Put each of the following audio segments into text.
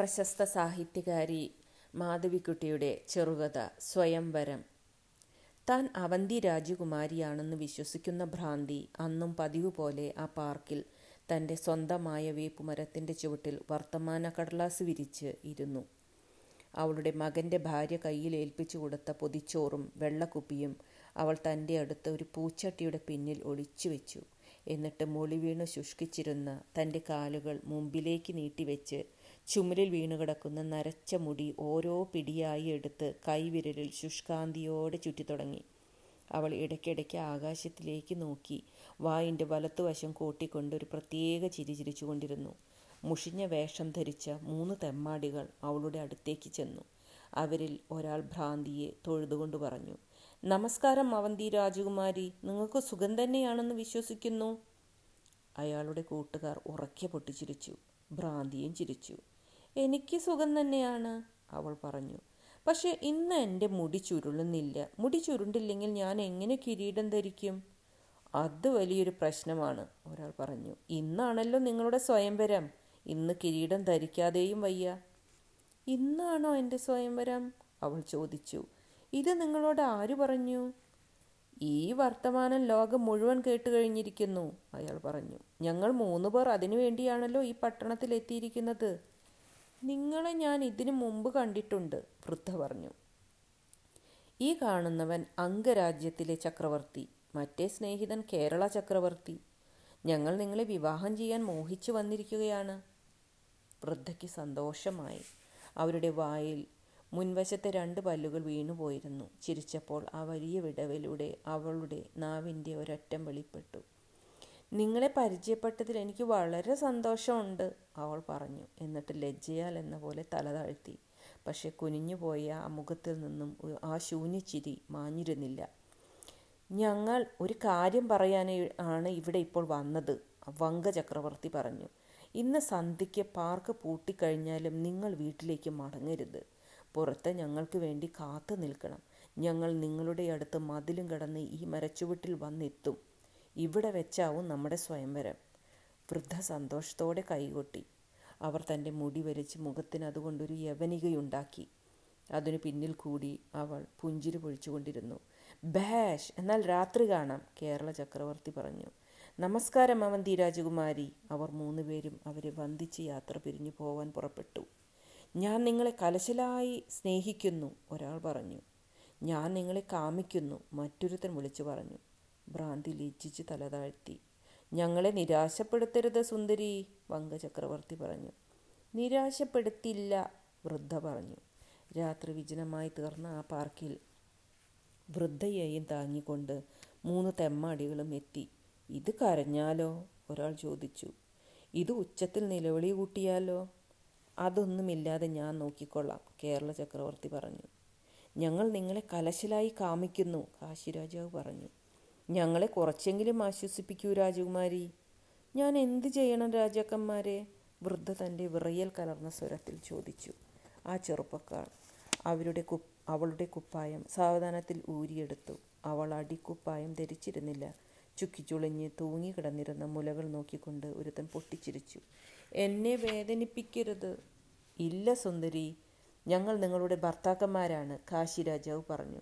പ്രശസ്ത സാഹിത്യകാരി മാധവിക്കുട്ടിയുടെ ചെറുകഥ സ്വയംവരം. താൻ അവന്തി രാജകുമാരിയാണെന്ന് വിശ്വസിക്കുന്ന ഭ്രാന്തി അന്നും പതിവ് പോലെ ആ പാർക്കിൽ തന്റെ സ്വന്തമായ വേപ്പുമരത്തിന്റെ ചുവട്ടിൽ വർത്തമാന കടലാസ് വിരിച്ച് ഇരുന്നു. അവളുടെ മകന്റെ ഭാര്യ കയ്യിൽ ഏൽപ്പിച്ചു കൊടുത്ത പൊതിച്ചോറും വെള്ളക്കുപ്പിയും അവൾ തന്റെ അടുത്ത് ഒരു പൂച്ചട്ടിയുടെ പിന്നിൽ ഒളിച്ചു വെച്ചു. എന്നിട്ട് മൊളി വീണ് ശുഷ്കിച്ചിരുന്ന തന്റെ കാലുകൾ മുമ്പിലേക്ക് നീട്ടിവെച്ച് ചുമലിൽ വീണുകിടക്കുന്ന നരച്ച മുടി ഓരോ പിടിയായി എടുത്ത് കൈവിരലിൽ ശുഷ്കാന്തിയോടെ ചുറ്റിത്തുടങ്ങി അവൾ ഇടയ്ക്കിടയ്ക്ക് ആകാശത്തിലേക്ക് നോക്കി വായിന്റെ വലത്തുവശം കൂട്ടിക്കൊണ്ട് ഒരു പ്രത്യേക ചിരി ചിരിച്ചുകൊണ്ടിരുന്നു. മുഷിഞ്ഞ വേഷം ധരിച്ച മൂന്ന് തെമ്മാടികൾ അവളുടെ അടുത്തേക്ക് ചെന്നു. അവരിൽ ഒരാൾ ഭ്രാന്തിയെ തൊഴുതുകൊണ്ട് പറഞ്ഞു നമസ്കാരം അവന്തി രാജകുമാരി നിങ്ങൾക്ക് സുഖം തന്നെയാണെന്ന് വിശ്വസിക്കുന്നു? അയാളുടെ കൂട്ടുകാർ ഉറക്കെ പൊട്ടിച്ചിരിച്ചു ഭ്രാന്തിയും ചിരിച്ചു. എനിക്ക് സുഖം തന്നെയാണ് അവൾ പറഞ്ഞു. പക്ഷെ ഇന്ന് എന്റെ മുടി ചുരുളുന്നില്ല. മുടി ചുരുണ്ടില്ലെങ്കിൽ ഞാൻ എങ്ങനെ കിരീടം ധരിക്കും? അത് വലിയൊരു പ്രശ്നമാണ് ഒരാൾ പറഞ്ഞു. ഇന്നാണല്ലോ നിങ്ങളുടെ സ്വയംവരം. ഇന്ന് കിരീടം ധരിക്കാതെയും വയ്യ. ഇന്നാണോ എന്റെ സ്വയംവരം? അവൾ ചോദിച്ചു. ഇത് നിങ്ങളോട് ആര് പറഞ്ഞു? ഈ വർത്തമാനം ലോകം മുഴുവൻ കേട്ട് കഴിഞ്ഞിരിക്കുന്നു അയാൾ പറഞ്ഞു. ഞങ്ങൾ മൂന്ന് പേർ അതിനു വേണ്ടിയാണല്ലോ ഈ പട്ടണത്തിൽ എത്തിയിരിക്കുന്നത് നിങ്ങളെ ഞാൻ ഇതിനു മുമ്പ് കണ്ടിട്ടുണ്ട് വൃദ്ധ പറഞ്ഞു. ഈ കാണുന്നവൻ അംഗരാജ്യത്തിലെ ചക്രവർത്തി മറ്റേ സ്നേഹിതൻ കേരള ചക്രവർത്തി. ഞങ്ങൾ നിങ്ങളെ വിവാഹം ചെയ്യാൻ മോഹിച്ചു വന്നിരിക്കുകയാണ്. വൃദ്ധയ്ക്ക് സന്തോഷമായി. അവരുടെ വായിൽ മുൻവശത്തെ രണ്ട് പല്ലുകൾ വീണുപോയിരുന്നു. ചിരിച്ചപ്പോൾ ആ വലിയ വിടവിലൂടെ അവളുടെ നാവിന്റെ ഒരറ്റം വെളിപ്പെട്ടു. നിങ്ങളെ പരിചയപ്പെട്ടതിൽ എനിക്ക് വളരെ സന്തോഷമുണ്ട് അവൾ പറഞ്ഞു. എന്നിട്ട് ലജ്ജയാൽ എന്ന പോലെ തല താഴ്ത്തി. പക്ഷെ കുനിഞ്ഞുപോയ ആ മുഖത്തിൽ നിന്നും ആ ശൂന്യച്ചിരി മാഞ്ഞിരുന്നില്ല. ഞങ്ങൾ ഒരു കാര്യം പറയാൻ ആണ് ഇവിടെ ഇപ്പോൾ വന്നത് വങ്ക ചക്രവർത്തി പറഞ്ഞു. ഇന്ന് സന്ധ്യയ്ക്ക് പാർക്ക് പൂട്ടിക്കഴിഞ്ഞാലും നിങ്ങൾ വീട്ടിലേക്ക് മടങ്ങരുത്. പുറത്ത് ഞങ്ങൾക്ക് വേണ്ടി കാത്തു നിൽക്കണം. ഞങ്ങൾ നിങ്ങളുടെ അടുത്ത് മതിലും കടന്ന് ഈ മരച്ചുവട്ടിൽ വന്നെത്തും. ഇവിടെ വെച്ചാവും നമ്മുടെ സ്വയംവരം. വൃദ്ധ സന്തോഷത്തോടെ കൈകൊട്ടി. അവർ തന്റെ മുടി വരച്ച് മുഖത്തിന് അതുകൊണ്ടൊരു യവനികയുണ്ടാക്കി. അതിനു പിന്നിൽ കൂടി അവൾ പുഞ്ചിരി പൊഴിച്ചുകൊണ്ടിരുന്നു. ബാഷ് എന്നാൽ രാത്രി കാണാം കേരള ചക്രവർത്തി പറഞ്ഞു. നമസ്കാരം അവന്തി രാജകുമാരി അവർ മൂന്നുപേരും അവരെ വന്ദിച്ച് യാത്ര പിരിഞ്ഞു പോവാൻ പുറപ്പെട്ടു. ഞാൻ നിങ്ങളെ കലശലായി സ്നേഹിക്കുന്നു ഒരാൾ പറഞ്ഞു. ഞാൻ നിങ്ങളെ കാമിക്കുന്നു മറ്റൊരുത്തൻ വിളിച്ചു പറഞ്ഞു. ഭ്രാന്തി ലജ്ജിച്ച് തലതാഴ്ത്തി ഞങ്ങളെ നിരാശപ്പെടുത്തരുത് സുന്ദരി വങ്ക ചക്രവർത്തി പറഞ്ഞു. നിരാശപ്പെടുത്തില്ല വൃദ്ധ പറഞ്ഞു. രാത്രി വിജനമായി തീർന്ന ആ പാർക്കിൽ വൃദ്ധയെയും താങ്ങിക്കൊണ്ട് മൂന്ന് തെമ്മാടികളും എത്തി. ഇത് കരഞ്ഞാലോ? ഒരാൾ ചോദിച്ചു. ഇത് ഉച്ചത്തിൽ നിലവിളി കൂട്ടിയാലോ? അതൊന്നുമില്ലാതെ ഞാൻ നോക്കിക്കൊള്ളാം കേരള ചക്രവർത്തി പറഞ്ഞു. ഞങ്ങൾ നിങ്ങളെ കലശലായി കാമിക്കുന്നു കാശിരാജാവ് പറഞ്ഞു. ഞങ്ങളെ കുറച്ചെങ്കിലും ആശ്വസിപ്പിക്കൂ രാജകുമാരി. ഞാൻ എന്ത് ചെയ്യണം രാജാക്കന്മാരെ? വൃദ്ധ തന്റെ വിറയൽ കലർന്ന സ്വരത്തിൽ ചോദിച്ചു. ആ ചെറുപ്പക്കാർ അവരുടെ കു അവളുടെ കുപ്പായം സാവധാനത്തിൽ ഊരിയെടുത്തു. അവൾ അടിക്കുപ്പായം ധരിച്ചിരുന്നില്ല. ചുക്കിച്ചുളിഞ്ഞ് തൂങ്ങിക്കിടന്നിരുന്ന മുലകൾ നോക്കിക്കൊണ്ട് ഒരുത്തൻ പൊട്ടിച്ചിരിച്ചു. എന്നെ വേദനിപ്പിക്കരുത്. ഇല്ല സുന്ദരി ഞങ്ങൾ നിങ്ങളുടെ ഭർത്താക്കന്മാരാണ് കാശി രാജാവ് പറഞ്ഞു.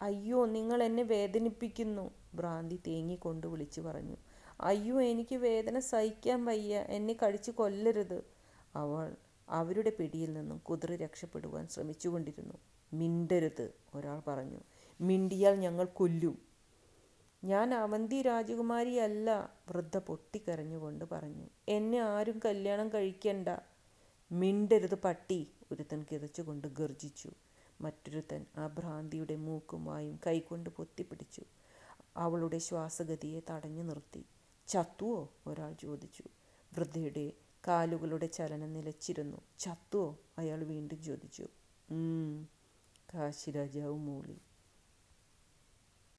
അയ്യോ നിങ്ങൾ എന്നെ വേദനിപ്പിക്കുന്നു. ഭ്രാന്തി തേങ്ങിക്കൊണ്ട് വിളിച്ചു പറഞ്ഞു. അയ്യോ എനിക്ക് വേദന സഹിക്കാൻ വയ്യ. എന്നെ കടിച്ചു കൊല്ലരുത്. അവൾ അവരുടെ പിടിയിൽ നിന്നും കുതിര രക്ഷപ്പെടുവാൻ ശ്രമിച്ചുകൊണ്ടിരുന്നു. മിണ്ടരുത് ഒരാൾ പറഞ്ഞു. മിണ്ടിയാൽ ഞങ്ങൾ കൊല്ലും. ഞാൻ അവന്തി രാജകുമാരിയല്ല വൃദ്ധ പൊട്ടിക്കരഞ്ഞുകൊണ്ട് പറഞ്ഞു. എന്നെ ആരും കല്യാണം കഴിക്കണ്ട. മിണ്ടരുത് പട്ടി ഒരുത്തൻ കിതച്ചുകൊണ്ട് ഗർജിച്ചു മറ്റൊരുത്തൻ ആ ഭ്രാന്തിയുടെ മൂക്കും വായും കൈകൊണ്ട് പൊത്തിപ്പിടിച്ചു. അവളുടെ ശ്വാസഗതിയെ തടഞ്ഞു നിർത്തി. ചത്തുവോ? ഒരാൾ ചോദിച്ചു. വൃദ്ധയുടെ കാലുകളുടെ ചലനം നിലച്ചിരുന്നു. ചത്തുവോ? അയാൾ വീണ്ടും ചോദിച്ചു. കാശിരാജാവ് മൂളി.